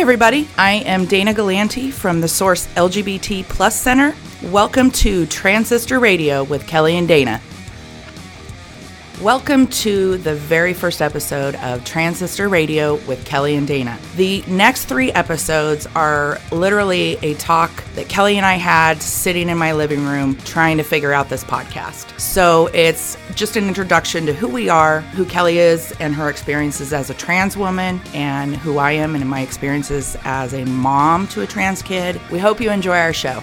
Everybody. I am Dana Galanti from the Source LGBT Plus Center. Welcome to Transistor Radio with Kelly and Dana. Welcome to the very first episode of Transistor Radio with Kelly and Dana. The next three episodes are literally a talk that Kelly and I had sitting in my living room trying to figure out this podcast. So it's just an introduction to who we are, who Kelly is, and her experiences as a trans woman, and who I am and my experiences as a mom to a trans kid. We hope you enjoy our show.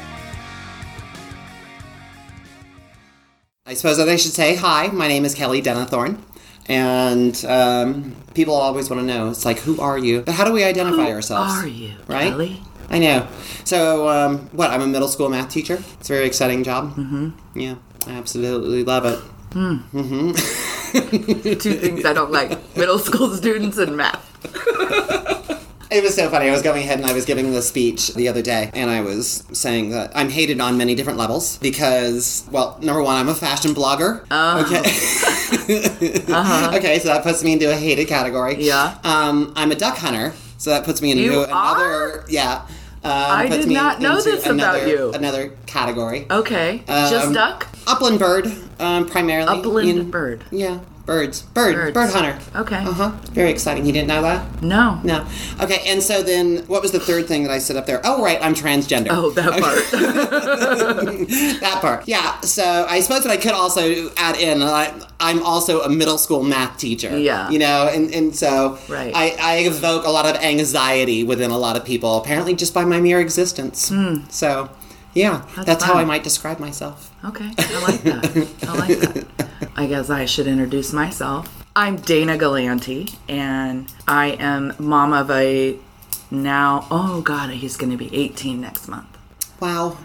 I suppose that I should say hi. My name is Kelly Denethorn, and um, people always want to know. It's like, who are you? But how do we identify ourselves? are you, right? Kelly? I know. So, um, what? I'm a middle school math teacher. It's a very exciting job. Mm-hmm. Yeah, I absolutely love it. Two things I don't like middle school students and math. It was so funny. I was going ahead and I was giving the speech the other day, and I was saying that I'm hated on many different levels because, well, number one, I'm a fashion blogger. Oh. Okay. Okay, so that puts me into a hated category. Uh-huh. Yeah. Um, I'm a duck hunter, so that puts me into You another. Yeah. Um, I did not know this about another, you. Another category. Okay, just Um, duck? Upland bird, um, primarily. Upland know. bird. Yeah, birds. Bird. Birds. Bird hunter. Okay. Uh huh. Very exciting. You didn't know that? No. No. Okay, and so then what was the third thing that I said up there? Oh, right, I'm transgender. Oh, that part. that part. Yeah, so I suppose that I could also add in, I, I'm also a middle school math teacher. Yeah. You know, and, and so Right. I, I evoke a lot of anxiety within a lot of people, apparently just by my mere existence. So, yeah, that's. That's how. I might describe myself. okay, I like that. I like that. I guess I should introduce myself. I'm Dana Galanti, and I am mom of a now, oh God, he's going to be 18 next month. Wow.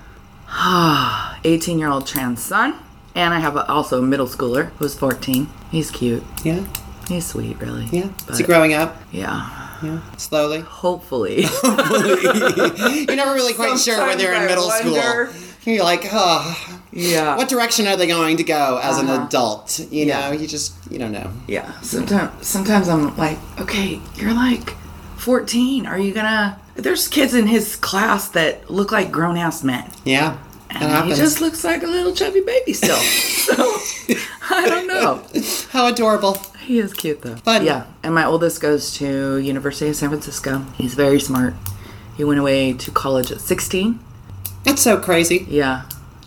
18 year old trans son. And I have a, also a middle schooler who's 14. He's cute. Yeah. He's sweet, really. Yeah. But, Is he growing up? yeah. Yeah. Slowly. Hopefully. Hopefully. You're never really quite sure when they're in middle school. You're like, oh, yeah. what direction are they going to go as an Uh-huh. adult? You Yeah. know, you just, you don't know. Yeah. Sometimes sometimes I'm like, okay, you're like 14. Are you gonna there's kids in his class that look like grown ass men. Yeah. And he just looks like a little chubby baby still. so I don't know. How adorable. He is cute though. But Yeah. And my oldest goes to University of San Francisco. He's very smart. He went away to college at 16. That's so crazy. Yeah.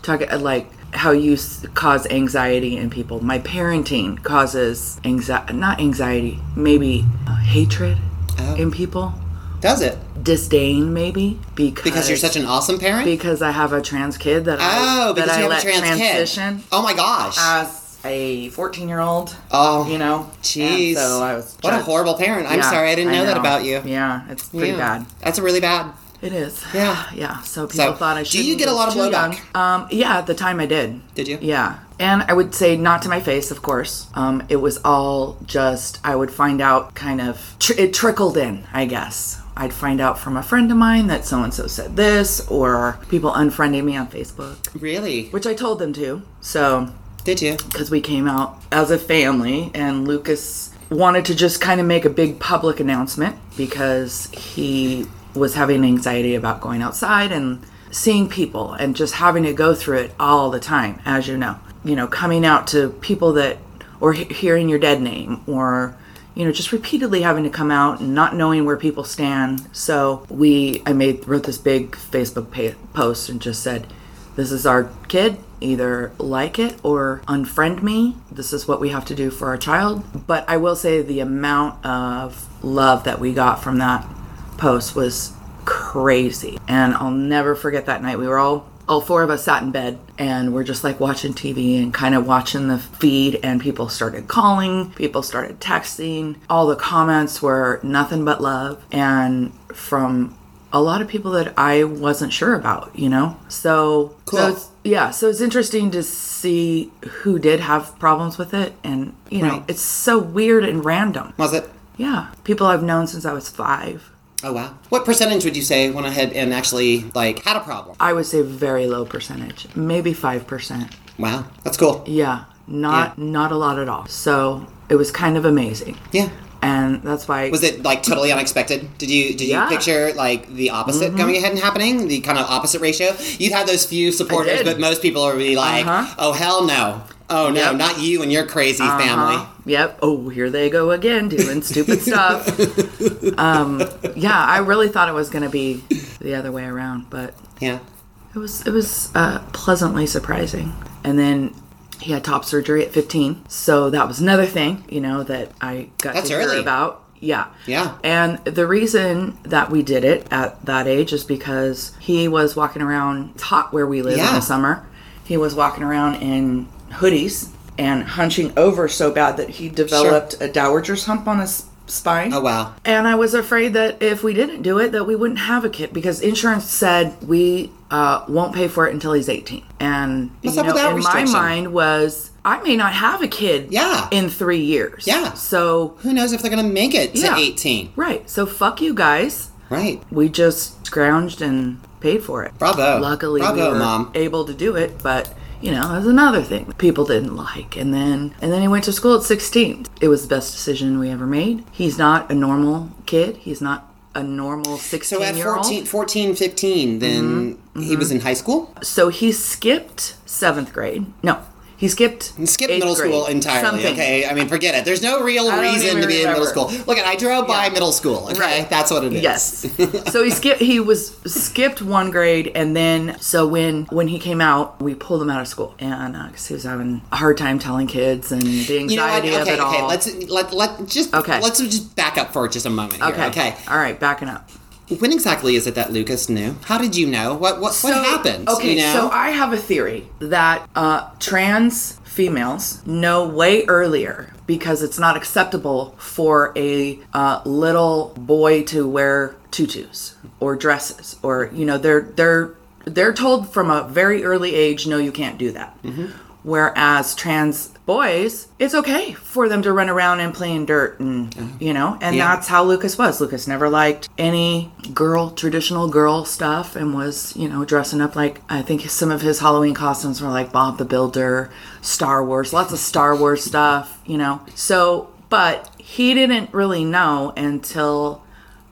Talk uh, like how you s- cause anxiety in people. My parenting causes anxiety, not anxiety, maybe uh, hatred Oh. in people. Does it? Disdain, maybe because Because you're such an awesome parent? because I have a trans kid that I oh, because that I you have let a trans transition kid. Oh my gosh. as a 14 year old. oh, You know, jeez. So I was what a horrible parent. I'm Yeah, sorry, I didn't know, that about you. Yeah, it's pretty Yeah. bad. That's really bad. It is. Yeah. Yeah. So people So, thought I should. do you get a lot of blowback? Um, yeah, at the time I did. Did you? Yeah. And I would say not to my face, of course. Um, it was all just I would find out kind of tr- it trickled in, I guess. I'd find out from a friend of mine that so and so said this, or people unfriending me on Facebook, Really? which I told them to. So Did you? because we came out as a family and Lucas wanted to just kind of make a big public announcement because he was having anxiety about going outside and seeing people and just having to go through it all the time as you know. You know coming out to people that or he- hearing your dead name or you know just repeatedly having to come out and not knowing where people stand. So we i made wrote this big facebook pa- post and just said this is our kid. Either like it or unfriend me. This is what we have to do for our child. But i will say the amount of love that we got from that post was crazy and i'll never forget that night we were all all four of us sat in bed and we're just like watching tv and kind of watching the feed and people started calling people started texting all the comments were nothing but love and from a lot of people that I wasn't sure about, you know? So, Cool. so it's, yeah, so it's interesting to see who did have problems with it. And, you know, Right. it's so weird and random. Was it? Yeah. People I've known since I was five. Oh wow. What percentage would you say went ahead and actually like had a problem? I would say very low percentage, maybe 5%. Wow, that's cool. Yeah. Not, not a lot at all. So it was kind of amazing. Yeah. and that's why Was it like totally unexpected? Did you did you Yeah. Mm-hmm. picture like the opposite going ahead and happening? The kind of opposite ratio? you'd have those few supporters, but most people are really like, Uh-huh. "Oh hell no, oh no, Yep. not you and your crazy family." Uh-huh. Yep. Oh, here they go again doing stupid stuff. um, yeah, I really thought it was going to be the other way around, but Yeah, it was it was uh, pleasantly surprising. And then he had top surgery at 15, so that was another thing, you know, that I got That's to hear about. Yeah. Yeah. And the reason that we did it at that age is because he was walking around. It's hot where we live in the summer. He was walking around in hoodies and hunching over so bad that he developed a dowager's hump on his spine. Oh wow. And I was afraid that if we didn't do it, that we wouldn't have a kid because insurance said we uh, won't pay for it until he's 18. And What's you up know, with that in my mind was I may not have a kid Yeah. in three years. Yeah. So Who knows if they're gonna make it to Yeah. eighteen? right. So fuck you guys. Right. We just scrounged and paid for it. Bravo. Luckily, Bravo, we were Mom. able to do it, but you know, that's another thing people didn't like. And then, and then he went to school at 16. It was the best decision we ever made. He's not a normal kid. He's not a normal 16 So at 14, 14 15, then Mm-hmm. he was in high school? So he skipped seventh grade. No, he skipped. Skip eighth middle school entirely, Something. okay? I mean, forget it. There's no real reason to be in middle school. Look, at I drove by middle school, okay? Right. That's what it is. Yes. so he skipped. He was skipped one grade, and then so when when he came out, we pulled him out of school, and uh, because he was having a hard time telling kids and the You know anxiety of Okay, it all. okay. Let's let let just Okay. Let's just back up for just a moment here. okay. Okay. All right. Backing up. When exactly is it that Lucas knew? How did you know? What what what happened? Okay, you know? so I have a theory that uh, trans females know way earlier because it's not acceptable for a uh, little boy to wear tutus or dresses, or you know, they're they're they're told from a very early age, no, you can't do that. Mm-hmm. Whereas trans boys, it's okay for them to run around and play in dirt and you know, and Yeah. that's how Lucas was. Lucas never liked any girl, traditional girl stuff and was, you know, dressing up like I think some of his Halloween costumes were like Bob the Builder, Star Wars, lots of Star Wars stuff, you know. So, but he didn't really know until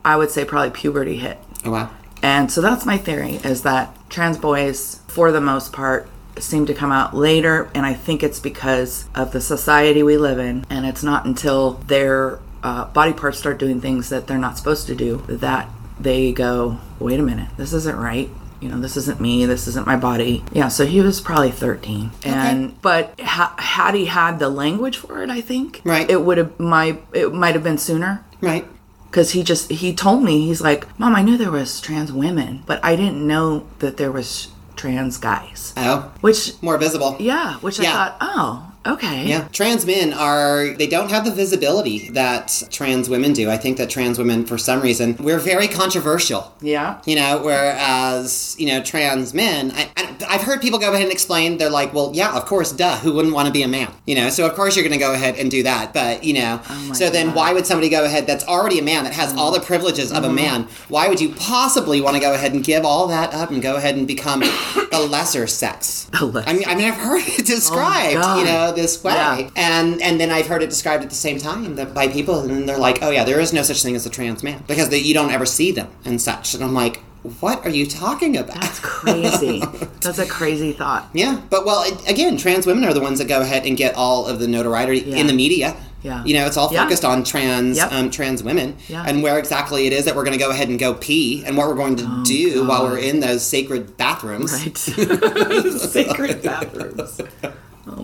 I would say probably puberty hit. oh wow. And so that's my theory is that trans boys, for the most part, seem to come out later. And I think it's because of the society we live in. And it's not until their uh, body parts start doing things that they're not supposed to do that they go, wait a minute, this isn't right. You know, this isn't me. This isn't my body. Yeah, so he was probably 13. And, but ha- had he had the language for it, I think, Right. it would have, my, it might have been sooner Right. because he just he told me he's like mom i knew there was trans women but i didn't know that there was trans guys. Oh, which more visible. yeah which i thought oh okay Yeah, trans men are, they don't have the visibility that trans women do. I think that trans women, for some reason, we're very controversial. yeah You know, whereas, you know, trans men, I, I, I've heard people go ahead and explain, they're like, well, yeah, of course, duh, who wouldn't want to be a man? You know, so of course you're going to go ahead and do that. But, you know, Oh so then why would somebody go ahead that's already a man, that has all the privileges of a Mm-hmm. man, why would you possibly want to go ahead and give all that up and go ahead and become the lesser sex? The lesser. I mean, I mean, I've heard it described, Oh you know, this way. Yeah. And and then I've heard it described at the same time that by people, and they're like, "Oh yeah, there is no such thing as a trans man because they, you don't ever see them and such." And I'm like, "What are you talking about?" that's crazy that's a crazy thought yeah, but well, it, again, trans women are the ones that go ahead and get all of the notoriety Yeah. in the media. Yeah. You know, it's all Yeah. focused on trans Yep. um, trans women Yeah. and where exactly it is that we're going to go ahead and go pee and what we're going to do while Oh, we're in those sacred bathrooms. right sacred bathrooms oh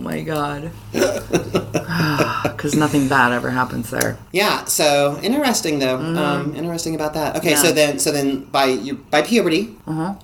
my god because nothing bad ever happens there Yeah, so interesting though. Um, interesting about that. Okay, so Mm-hmm. Then so then by you by puberty,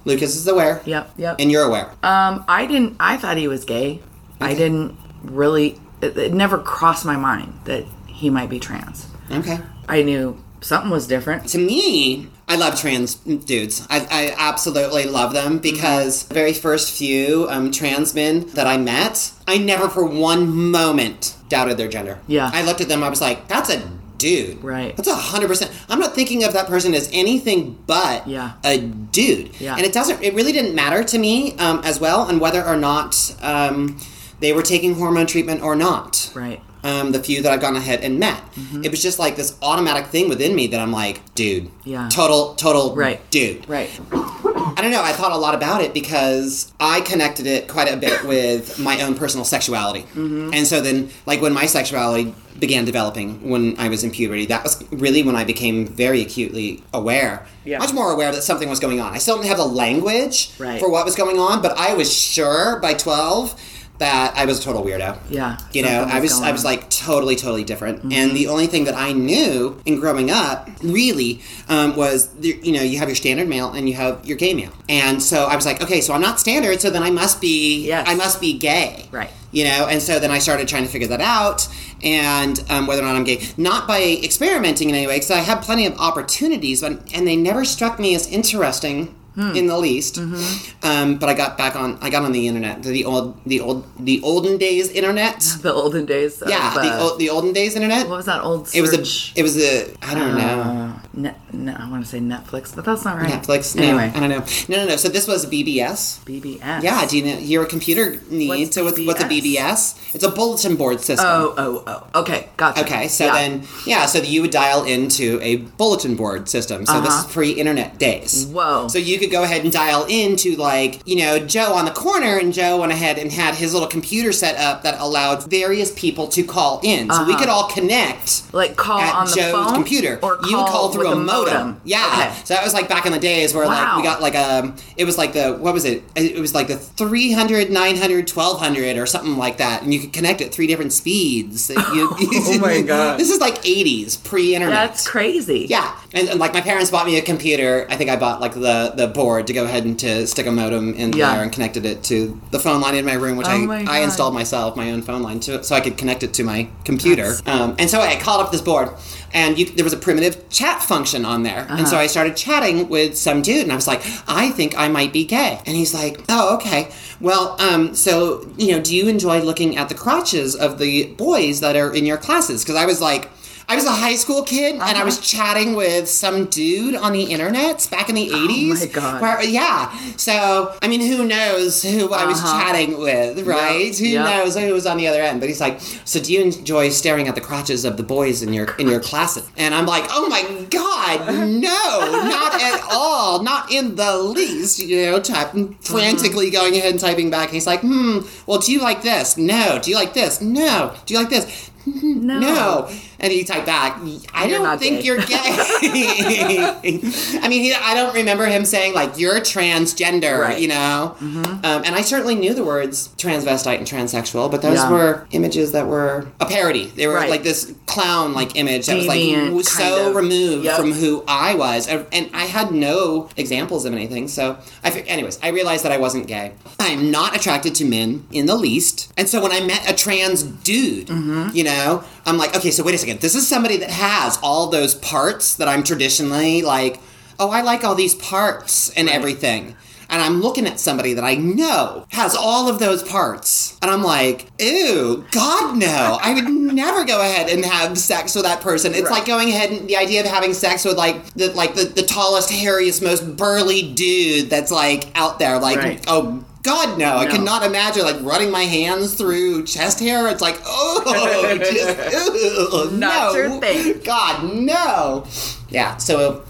Lucas is aware, yep yep and you're aware. Um, I didn't. I thought he was gay. I didn't really. It, it never crossed my mind that he might be trans. okay. I knew something was different. To me, I love trans dudes. I, I absolutely love them because the very first few um, trans men that I met, I never for one moment doubted their gender. Yeah. I looked at them, I was like, that's a dude. Right. That's a hundred percent. I'm not thinking of that person as anything but Yeah. a dude. Yeah. And it doesn't. It really didn't matter to me um, as well on whether or not um, they were taking hormone treatment or not. Right. Um, the few that I've gone ahead and met. It was just like this automatic thing within me that I'm like, dude, Yeah. total, total, Right. dude. Right. I don't know. I thought a lot about it because I connected it quite a bit with my own personal sexuality. Mm-hmm. And so then, like, when my sexuality began developing when I was in puberty, that was really when I became very acutely aware. Yeah. Much more aware that something was going on. I still didn't have the language Right. for what was going on, but I was sure by 12 that I was a total weirdo. Yeah. You know, I was I was like totally totally different, and the only thing that I knew in growing up really um, was the, you know you have your standard male and you have your gay male, and so I was like, okay, so I'm not standard, so then I must be Yes. I must be gay, Right. You know, and so then I started trying to figure that out, and um, whether or not I'm gay, not by experimenting in any way, because I had plenty of opportunities, but and they never struck me as interesting. Hmm. In the least, Mm-hmm. um, but I got back on. I got on the internet, the old, the old, the olden days internet. the olden days. Of, Yeah, uh, the, old, the olden days internet. what was that old? It was a. It was a. I don't know. Uh, net, no, I want to say Netflix, but that's not right. Netflix. No, Anyway, I don't know. No, no, no. So this was BBS. BBS. Yeah. Do you know your computer needs? What's so what's, what's a BBS? It's a bulletin board system. Oh, oh, oh. Okay, gotcha. Okay, so Yeah. then, yeah, so you would dial into a bulletin board system. So this Uh-huh. is pre-internet days. Whoa. So you could go ahead and dial into like, you know, Joe on the corner, and Joe went ahead and had his little computer set up that allowed various people to call in. So we Uh-huh. could all connect. like call at on the Joe's phone computer. or you would call through with a modem. modem. Yeah. Okay. So that was like back in the days where like we got like a it was like the what was it? It was like the 300, 900, 1200 or something like that and you could connect at three different speeds. You- Oh my God. This is like 80s pre-internet. That's crazy. yeah, and, and, like my parents bought me a computer. I think I bought like the the board to go ahead and to stick a modem in Yeah. there and connected it to the phone line in my room, which Oh I my I installed myself my own phone line to so I could connect it to my computer. Um, and so I called up this board, and you, there was a primitive chat function on there, and Uh-huh. so I started chatting with some dude, and I was like, I think I might be gay, and he's like, Oh, okay. Well, um, so you know, do you enjoy looking at the crotches of the boys that are in your classes? Because I was like. I was a high school kid, and I Uh-huh. was chatting with some dude on the internet back in the eighties. Oh my God. Where, yeah. So I mean, who knows who I was Uh-huh. chatting with, right? Who Yep. knows who was on the other end? But he's like, "So do you enjoy staring at the crotches of the boys in your in your classes?" And I'm like, "Oh my God, no, not at all, not in the least." You know, typing frantically, going ahead and typing back. He's like, "Hmm. Well, do you like this? No. Do you like this? No. Do you like this?" No. No. And he typed back, I You're don't think gay." you're gay. I mean, he, I don't remember him saying, like, you're transgender, Right. Mm-hmm. you know? Um, and I certainly knew the words transvestite and transsexual, but those Yeah. were images that were a parody. They were Right. like this clown like image that was like so of. removed Yep. from who I was. And, and I had no examples of anything. So, I, anyways, I realized that I wasn't gay. I'm not attracted to men in the least. And so when I met a trans dude, Mm-hmm. you know, I'm like, okay, so wait a second. This is somebody that has all those parts that I'm traditionally like, oh, I like all these parts and everything. And I'm looking at somebody that I know has all of those parts. And I'm like, ew, God, no. I would never go ahead and have sex with that person. It's Right. like going ahead and the idea of having sex with like the like the, the tallest, hairiest, most burly dude that's like out there. Like, Right. oh God, no. I cannot imagine like running my hands through chest hair. It's like, oh, just, ew, Not no. your thing. God, no. Yeah, so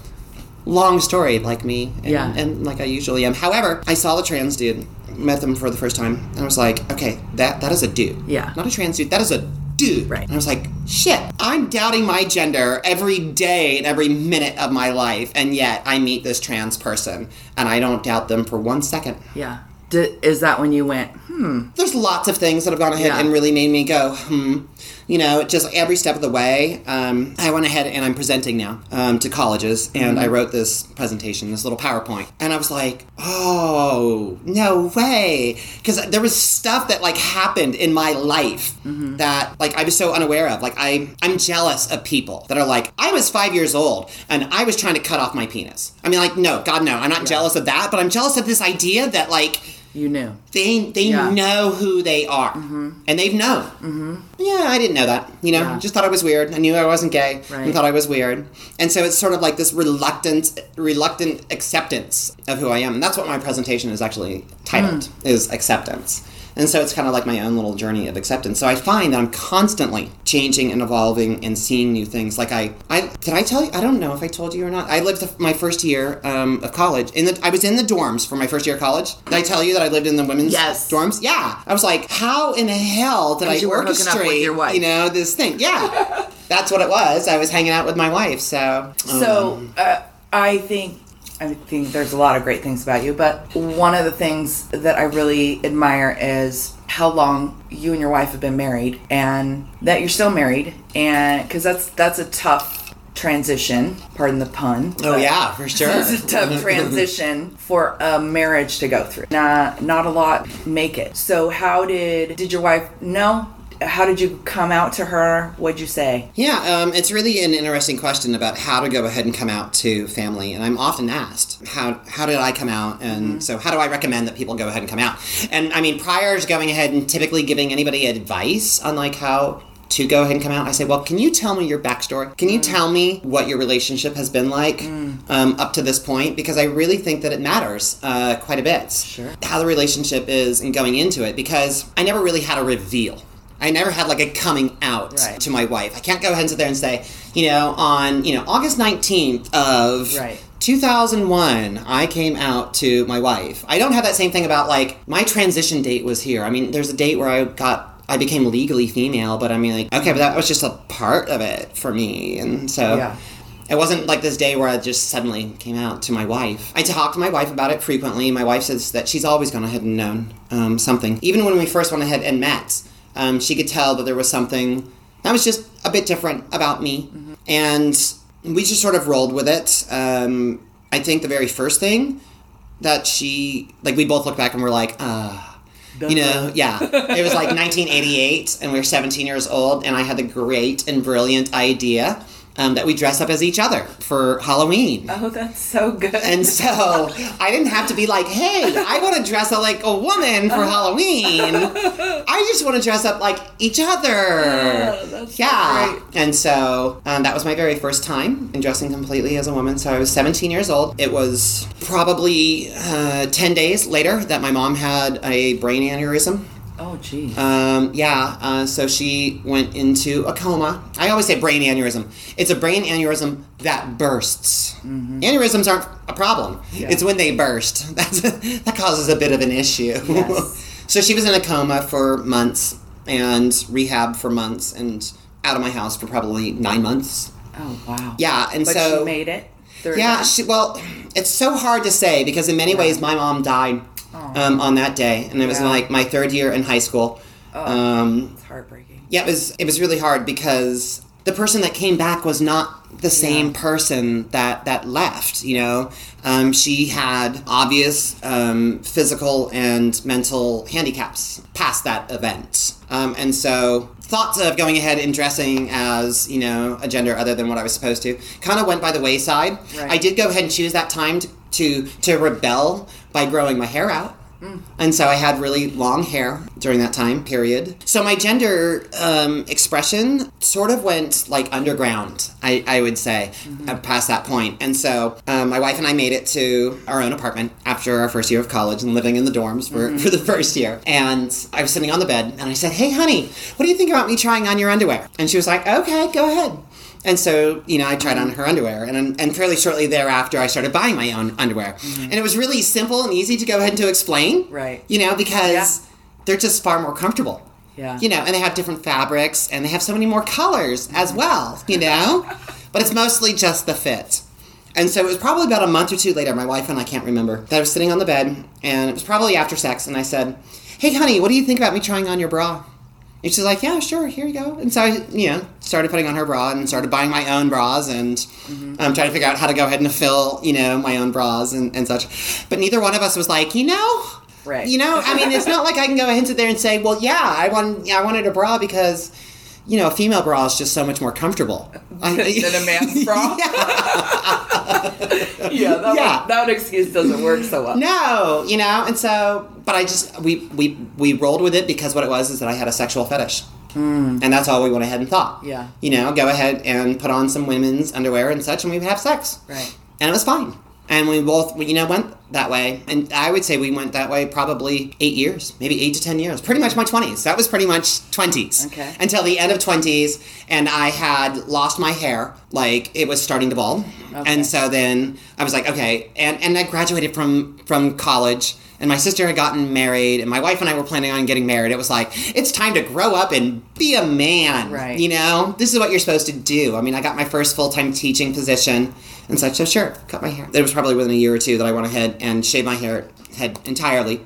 long story like me and, Yeah. and like I usually am. However, I saw the trans dude, met them for the first time, and I was like, okay, that that is a dude. Yeah. Not a trans dude, that is a dude. Right. And I was like, shit, I'm doubting my gender every day and every minute of my life, and yet I meet this trans person and I don't doubt them for one second. Yeah. Is that when you went, hmm, There's lots of things that have gone ahead Yeah. and really made me go, hmm. You know, just every step of the way. Um, I went ahead and I'm presenting now um, to colleges, and I wrote this presentation, this little PowerPoint, and I was like, oh, no way, because there was stuff that like happened in my life that like I was so unaware of. Like I, I'm jealous of people that are like, I was five years old and I was trying to cut off my penis. I mean, like, no, God, no, I'm not jealous of that, but I'm jealous of this idea that like you knew? they they Yeah. know who they are and they've known mm-hmm. yeah i didn't know that you know Yeah. just thought i was weird i knew i wasn't gay Right. and thought i was weird and so it's sort of like this reluctant reluctant acceptance of who i am and that's what my presentation is actually titled Hmm. is acceptance And so it's kind of like my own little journey of acceptance. So I find that I'm constantly changing and evolving and seeing new things. Like I, I did I tell you? I don't know if I told you or not. I lived the, my first year um, of college in the. I was in the dorms for my first year of college. Did I tell you that I lived in the women's Yes. dorms? Yeah. I was like, how in the hell did I you were hooking up with orchestrate your wife. you know this thing? Yeah. That's what it was. I was hanging out with my wife. So So uh, I think I think there's a lot of great things about you, but one of the things that I really admire is how long you and your wife have been married, and that you're still married, and because that's that's a tough transition. Pardon the pun. Oh yeah, for sure. It's a tough transition for a marriage to go through. Not not a lot make it. So how did did your wife know? How did you come out to her? What'd you say? Yeah, um, it's really an interesting question about how to go ahead and come out to family, and I'm often asked how how did I come out, and so how do I recommend that people go ahead and come out? And I mean, prior to going ahead and typically giving anybody advice on like how to go ahead and come out, I say, well, can you tell me your backstory? Can you tell me what your relationship has been like um, up to this point? Because I really think that it matters uh, quite a bit. Sure. How the relationship is and going into it, because I never really had a reveal. I never had like a coming out Right. to my wife. I can't go ahead and sit there and say, you know, on you know August nineteenth of Right. 2001, I came out to my wife. I don't have that same thing about like my transition date was here. I mean, there's a date where I got I became legally female, but I mean like okay, but that was just a part of it for me, and so. Yeah. It wasn't like this day where I just suddenly came out to my wife. I talk to my wife about it frequently. My wife says that she's always gone ahead and known um, something. Even when we first went ahead and met, um, she could tell that there was something that was just a bit different about me. And we just sort of rolled with it. Um, I think the very first thing that she, like, we both looked back and were like, ah. You know, yeah. It was like 1988, and we were 17 years old, and I had the great and brilliant idea um, that we dress up as each other for Halloween. Oh, that's so good. And so I didn't have to be like, hey, I want to dress up like a woman for Halloween. I just want to dress up like each other. Oh, so yeah. great. And so um, that was my very first time in dressing completely as a woman. So I was 17 years old. It was probably uh, 10 days later that my mom had a brain aneurysm. Oh, geez. Um, yeah, uh, so she went into a coma. I always say brain aneurysm. It's a brain aneurysm that bursts. Aneurysms aren't a problem. Yeah. It's when they burst. That's that causes a bit of an issue. Yes. so she was in a coma for months and rehab for months and out of my house for probably nine months. oh, wow. Yeah, and But so she made it. yeah, she, well, it's so hard to say because in many ways my mom died um, on that day, and it was Yeah. like my third year in high school. Um, It's heartbreaking. yeah, it was it was really hard because the person that came back was not the same person that that left. You know, um, she had obvious um, physical and mental handicaps past that event, um, and so thoughts of going ahead and dressing as you know a gender other than what I was supposed to kind of went by the wayside. Right. I did go ahead and choose that time to to, to rebel by growing my hair out. And so I had really long hair during that time period. So my gender um, expression sort of went like underground, I, I would say, uh, past that point. And so um, my wife and I made it to our own apartment after our first year of college and living in the dorms for, for the first year. And I was sitting on the bed and I said, Hey, honey, what do you think about me trying on your underwear? And she was like, Okay, go ahead. And so, you know, I tried on her underwear, and and fairly shortly thereafter, I started buying my own underwear, mm-hmm. and it was really simple and easy to go ahead and to explain, Right. You know, because Yeah. they're just far more comfortable, Yeah. You know, and they have different fabrics, and they have so many more colors mm-hmm. as well, you know. but it's mostly just the fit. And so it was probably about a month or two later, my wife and I can't remember, that I was sitting on the bed, and it was probably after sex, and I said, "Hey, honey, what do you think about me trying on your bra?" And she's like, yeah, sure, here you go. And so I, you know, started putting on her bra and started buying my own bras and um, trying to figure out how to go ahead and fill, you know, my own bras and, and such. But neither one of us was like, you know, Right. You know, I mean, it's not like I can go ahead and sit there and say, well, yeah, I want, yeah, I wanted a bra because, you know, a female bra is just so much more comfortable Than a man's bra? yeah. yeah, that, Yeah. One, that excuse doesn't work so well. No, you know, and so, but I just we we we rolled with it because what it was is that I had a sexual fetish, hmm. and that's all we went ahead and thought. Yeah. you know, go ahead and put on some women's underwear and such, and we have sex, Right. and it was fine. And we both, you know, went that way. And I would say we went that way probably eight years, maybe eight to 10 years. Pretty much my 20s. That was pretty much 20s. Okay. Until the end of 20s. And I had lost my hair. Like, it was starting to bald. Okay. And so then I was like, okay. And, and I graduated from, from college. And my sister had gotten married, and my wife and I were planning on getting married. It was like, it's time to grow up and be a man. Right. You know, this is what you're supposed to do. I mean, I got my first full time teaching position and such. So, sure, cut my hair. It was probably within a year or two that I went ahead and shaved my hair head entirely.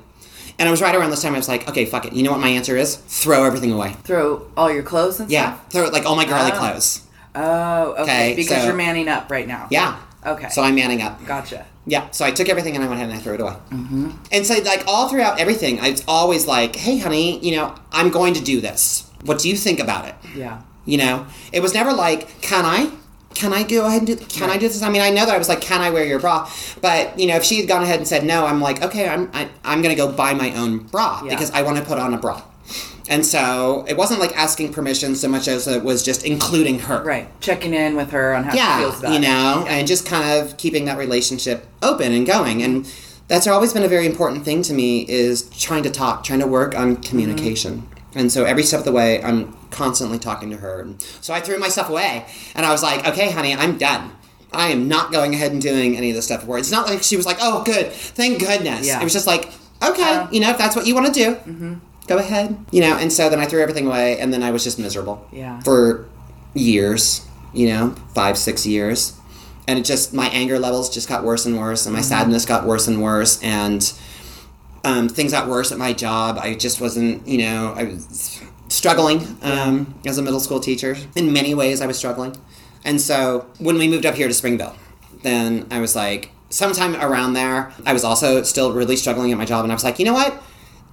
And I was right around this time I was like, okay, fuck it. You know what my answer is? Throw everything away. Throw all your clothes and stuff? Yeah, stuff? throw like all my girly Oh. clothes. Oh, okay. Okay, because so- you're manning up right now. Yeah. Okay. So I'm manning up. Gotcha. Yeah, so I took everything and I went ahead and I threw it away. Mm-hmm. And so, like, all throughout everything, it's always like, hey, honey, you know, I'm going to do this. What do you think about it? Yeah. You know, it was never like, can I? Can I go ahead and do? Can I do this? I mean, I know that I was like, can I wear your bra? But you know, if she had gone ahead and said no, I'm like, okay, I'm I, I'm gonna go buy my own bra Yeah. because I want to put on a bra. And so it wasn't like asking permission so much as it was just including her. Right. Checking in with her on how she feels Yeah, about you it. know, and just kind of keeping that relationship open and going. And that's always been a very important thing to me is trying to talk, trying to work on communication. And so every step of the way, I'm constantly talking to her. And so I threw myself away, and I was like, "Okay, honey, I'm done. I am not going ahead and doing any of this stuff before." It's not like she was like, "Oh, good, thank goodness." Yeah. It was just like, "Okay, Uh, you know, if that's what you want to do, go ahead." You know, and so then I threw everything away, and then I was just miserable Yeah. for years. You know, five, six years, and it just my anger levels just got worse and worse, and my sadness got worse and worse, and um, things got worse at my job. I just wasn't, you know, I was struggling um, as a middle school teacher. In many ways, I was struggling. And so when we moved up here to Springville, then I was like, sometime around there, I was also still really struggling at my job. And I was like, you know what?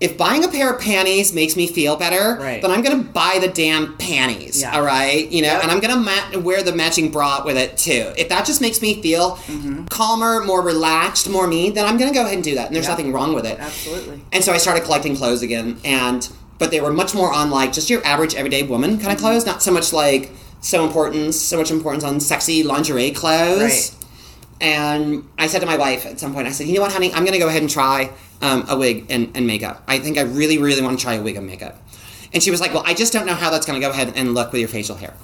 If buying a pair of panties makes me feel better, Right. then I'm gonna buy the damn panties. Yeah. All right, you know, Yep. and I'm gonna ma- wear the matching bra with it too. If that just makes me feel calmer, more relaxed, more me, then I'm gonna go ahead and do that. And there's Yeah. nothing wrong with it. Absolutely. And so I started collecting clothes again, and but they were much more on like just your average everyday woman kind of Mm-hmm. clothes, not so much like so important, so much importance on sexy lingerie clothes. Right. And I said to my wife at some point, I said, you know what, honey, I'm gonna go ahead and try um, a wig and, and makeup. I think I really, really want to try a wig and makeup. And she was like, well, I just don't know how that's gonna go ahead and look with your facial hair.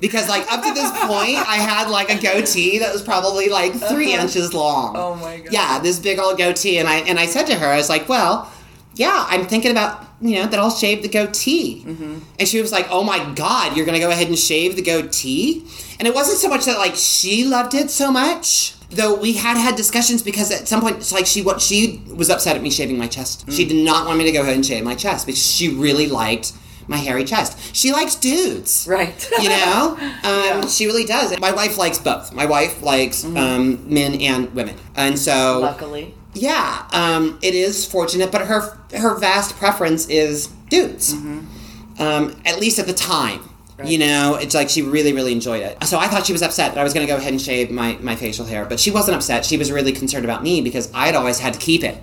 Because like up to this point, I had like a goatee that was probably like 3 inches long. Oh my God. Yeah, this big old goatee, and I and I said to her, I was like, well, yeah, I'm thinking about you know that I'll shave the goatee. Mm-hmm. And she was like, oh my god, you're gonna go ahead and shave the goatee? And it wasn't so much that like she loved it so much. Though we had had discussions because at some point it's like she what she was upset at me shaving my chest. Mm. She did not want me to go ahead and shave my chest because she really liked my hairy chest. She likes dudes Right. you know um, she really does my wife likes both my wife likes Mm-hmm. um, men and women and so Luckily. yeah um, it is fortunate but her her vast preference is dudes um, at least at the time you know it's like she really really enjoyed it so i thought she was upset that i was going to go ahead and shave my, my facial hair but she wasn't upset she was really concerned about me because i'd always had to keep it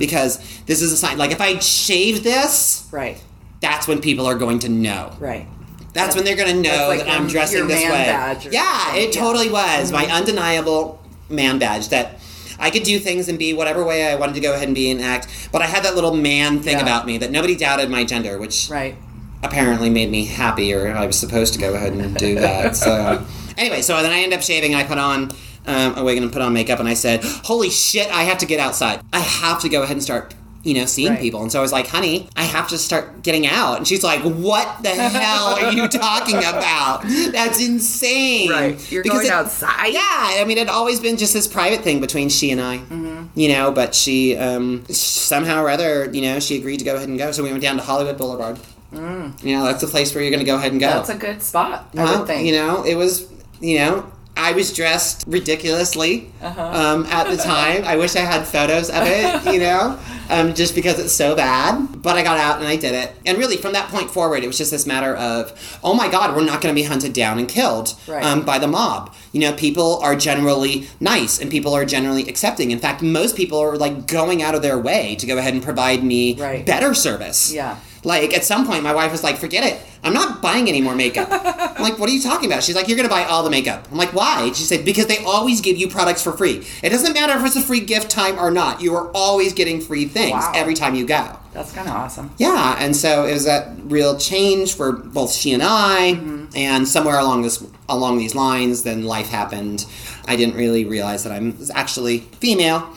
because this is a sign like if i shaved this Right. that's when people are going to know Right. that's when they're gonna know like that I'm dressing this way. yeah, it yeah. Mm-hmm. totally was my undeniable man badge that I could do things and be whatever way I wanted to go ahead and be and act. But I had that little man thing Yeah. about me that nobody doubted my gender, which Right. Apparently made me happier. I was supposed to go ahead and do that. So anyway, so then I end up shaving. and I put on um, a wig and put on makeup, and I said, "Holy shit! I have to get outside. I have to go ahead and start." You know, seeing Right. people. And so I was like, honey, I have to start getting out. And she's like, what the hell are you talking about? That's insane. Right. You're Because going it- outside. Yeah, I mean, it always been just this private thing between she and I. Mm-hmm. You know, but she um, somehow or other, you know, she agreed to go ahead and go. So we went down to Hollywood Boulevard. Mm. You know, that's the place where you're going to go ahead and go. That's a good spot. I Well, would think. You know, it was, you know, I was dressed ridiculously Uh-huh. um, at the time. I wish I had photos of it, you know, um, just because it's so bad. But I got out and I did it. And really, from that point forward, it was just this matter of, oh my God, we're not going to be hunted down and killed Right. um, by the mob. You know, people are generally nice and people are generally accepting. In fact, most people are like going out of their way to go ahead and provide me Right. better service. Yeah. Like at some point, my wife was like, "Forget it. I'm not buying any more makeup." I'm like, "What are you talking about?" She's like, "You're gonna buy all the makeup." I'm like, "Why?" She said, "Because they always give you products for free. It doesn't matter if it's a free gift time or not. You are always getting free things Wow. every time you go." That's kind of awesome. Yeah, and so it was that real change for both she and I, and somewhere along this along these lines, then life happened. I didn't really realize that I'm actually female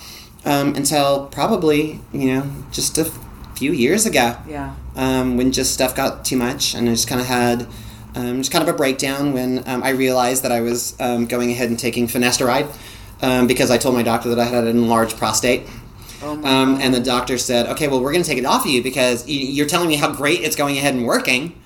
um, until probably you know just a few years ago Yeah. um, when just stuff got too much, and I just kind of had um, just kind of a breakdown when um, I realized that I was um, going ahead and taking finasteride um, because I told my doctor that I had an enlarged prostate. Oh my Um, and the doctor said, "Okay, well, we're going to take it off of you because you're telling me how great it's going ahead and working."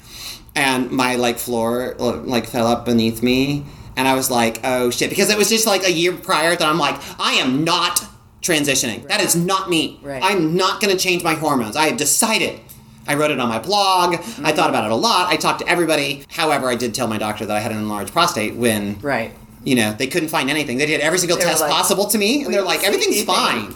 And my like floor uh, like fell up beneath me, and I was like, "Oh shit!" Because it was just like a year prior that I'm like, "I am not transitioning. That is not me. Right. I'm not going to change my hormones. I have decided." I wrote it on my blog. I thought about it a lot. I talked to everybody. However, I did tell my doctor that I had an enlarged prostate when Right. you know, they couldn't find anything. They did every single They test like, possible to me, and they're like, everything's fine.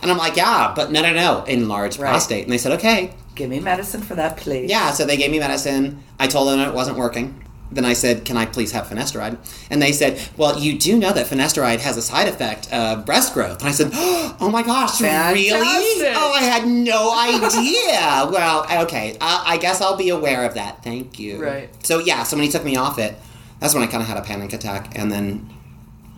And I'm like, yeah, but no, no, no, enlarged Right. prostate. And they said, okay. Give me medicine for that, please. Yeah, so they gave me medicine. I told them it wasn't working. Then I said, can I please have finasteride? And they said, well, you do know that finasteride has a side effect of breast growth. And I said, oh my gosh, really? Oh, I had no idea. well, okay, I, I guess I'll be aware of that. Thank you. Right. So, yeah, so when he took me off it, that's when I kind of had a panic attack and then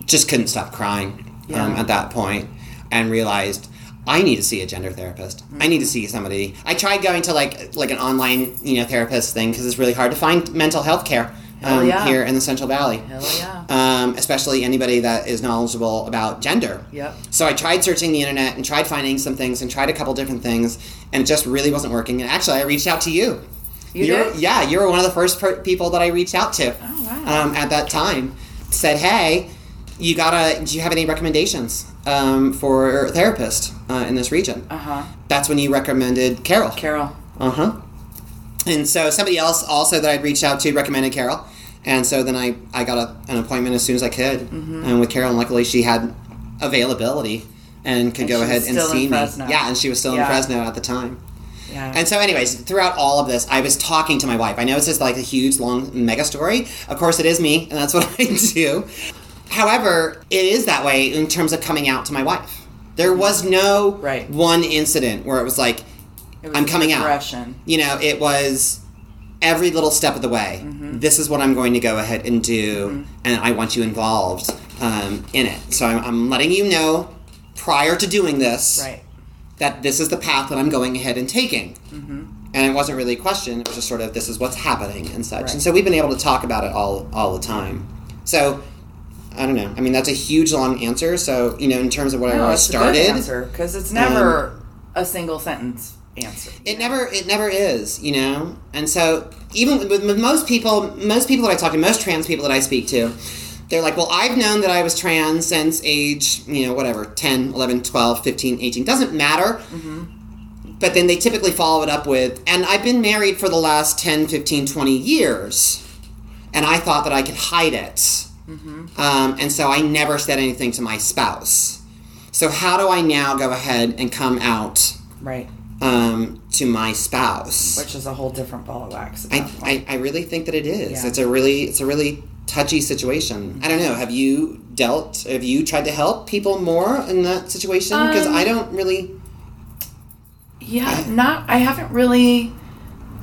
just couldn't stop crying um, at that point and realized I need to see a gender therapist. I need to see somebody. I tried going to like like an online you know therapist thing because it's really hard to find mental health care um, yeah. here in the Central Valley. Hell yeah. Um, especially anybody that is knowledgeable about gender. Yep. So I tried searching the internet and tried finding some things and tried a couple different things and it just really wasn't working. And actually, I reached out to you. You You're- did? Yeah, you were one of the first per- people that I reached out to Oh, wow. um, at that time. Said, hey, you gotta, do you have any recommendations um, for a therapist uh, in this region? Uh huh. That's when you recommended Carol. Carol. Uh huh. And so somebody else also that I'd reached out to recommended Carol. And so then I, I got a, an appointment as soon as I could Mm-hmm. and with Carol. And luckily she had availability and could And go ahead and see me. Yeah, and she was still in Fresno at the time. Yeah. And so, anyways, throughout all of this, I was talking to my wife. I know it's just like a huge, long, mega story. Of course, it is me, and that's what I do. However, it is that way in terms of coming out to my wife. There was no Right. one incident where it was like, It was I'm coming out. you know, it was every little step of the way. Mm-hmm. This is what I'm going to go ahead and do, mm-hmm. and I want you involved um, in it. So I'm, I'm letting you know prior to doing this Right. that this is the path that I'm going ahead and taking. Mm-hmm. And it wasn't really a question; it was just sort of this is what's happening and such. Right. And so we've been able to talk about it all all the time. So I don't know. I mean, that's a huge long answer. So you know, in terms of what I No, it's started, answer because it's never um, a single sentence answer. it never it never is. You know, and so even with, most people, most people that I talk to, most trans people that I speak to. They're like, well, I've known that I was trans since age, you know, whatever, 10, 11, 12, 15, 18. Doesn't matter. But then they typically follow it up with, and I've been married for the last 10, 15, 20 years, and I thought that I could hide it. Um, and so I never said anything to my spouse. So how do I now go ahead and come out Right. Um, to my spouse? Which is a whole different ball of wax. I. I, I really think that it is. Yeah. It's a really it's a really touchy situation. I don't know. Have you dealt? Have you tried to help people more in that situation? Because Um, I don't really. Yeah, not. I haven't really.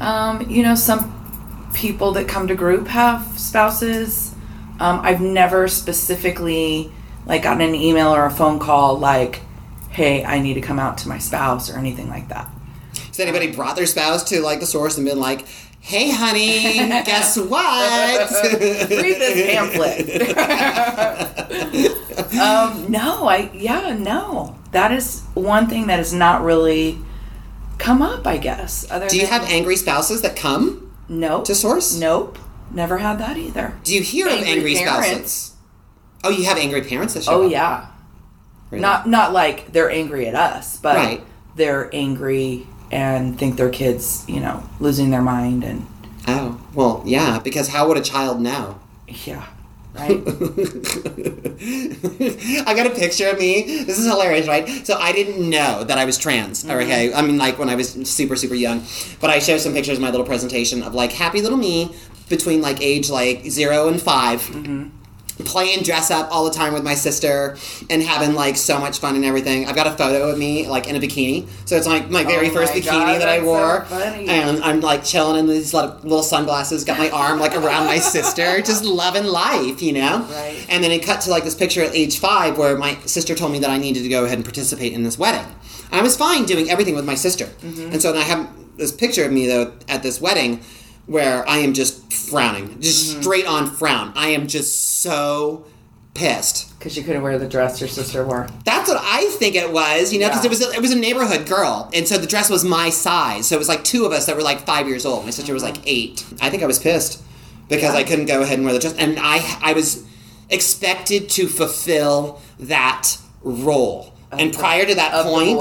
Um, you know, some people that come to group have spouses. Um, I've never specifically like gotten an email or a phone call like, "Hey, I need to come out to my spouse" or anything like that. Has anybody brought their spouse to like the source and been like, "Hey, honey, guess what? Read this pamphlet. um, no, I yeah, no. That is one thing that has not really come up. I guess. Other Do you have angry spouses that come nope to source? Nope, never had that either. Do you hear of Angry angry parents. spouses? Oh, you have angry parents that show Oh up? yeah, Really? not not like they're angry at us, but Right. they're angry and think their kids, you know, losing their mind and Oh, well, yeah. Because how would a child know? yeah, right? I got a picture of me. This is hilarious, right? So I didn't know that I was trans. Mm-hmm. Okay, I mean, like when I was super, super young. But I showed some pictures of my little presentation of like happy little me between like age like zero and 5 Mm-hmm. Playing dress up all the time with my sister and having like so much fun and everything. I've got a photo of me like in a bikini, so it's like my very Oh first my bikini God, that I that's so wore, and I'm like chilling in these little little sunglasses, got my arm like around my sister, just loving life, you know. Right. And then it cut to like this picture at age five where my sister told me that I needed to go ahead and participate in this wedding. I was fine doing everything with my sister. Mm-hmm. And so then I have this picture of me though at this wedding where I am just frowning, just Mm-hmm. straight on frown. I am just so pissed. Because you couldn't wear the dress your sister wore. That's what I think it was, you know, because Yeah. it was a, it was a neighborhood girl, and so the dress was my size. So it was like two of us that were like five years old. My sister was like eight. I think I was pissed because Mm-hmm. Yeah. I couldn't go ahead and wear the dress, and I I was expected to fulfill that role. and the- prior to that point,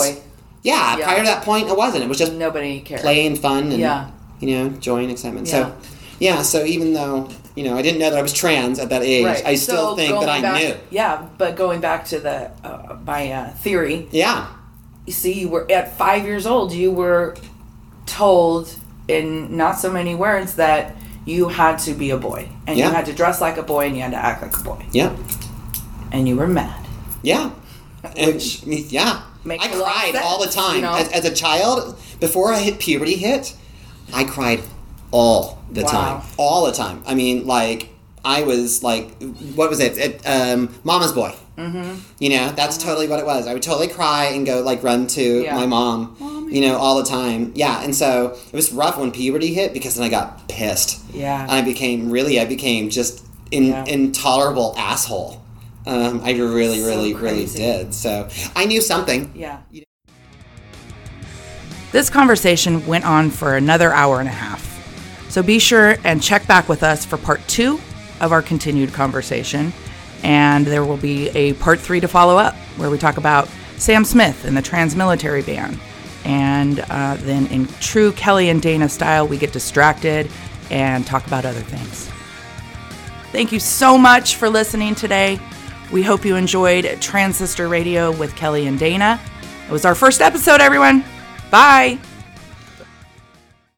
yeah, Yeah. prior to that point, it wasn't. It was just Nobody cared. play and fun and Yeah. You know joy and excitement. Yeah. So yeah, so even though you know I didn't know that I was trans at that age, Right. I still think that I back- knew. Yeah, but going back to the uh, my uh, theory, Yeah. you see, you were at five years old. You were told in not so many words that you had to be a boy and Yeah. you had to dress like a boy and you had to act like a boy, Yeah. and you were mad. Yeah. And yeah. I cried all the time. you know? As, as a child, before I hit puberty hit, I cried all the Wow. time. All the time. I mean, like, I was like, what was it? it um, Mama's boy. Mm-hmm. You know, that's totally what it was. I would totally cry and go, like, run to Yeah. my mom, you know, all the time. Yeah. And so it was rough when puberty hit because then I got pissed. Yeah. I became really, I became just in, Yeah. intolerable asshole. Um, I really, So really, really did. So I knew something. Yeah. This conversation went on for another hour and a half. So be sure and check back with us for part two of our continued conversation. And there will be a part three to follow up where we talk about Sam Smith and the trans military ban. And uh, then, in true Kelly and Dana style, we get distracted and talk about other things. Thank you so much for listening today. We hope you enjoyed Transistor Radio with Kelly and Dana. It was our first episode, everyone. Bye.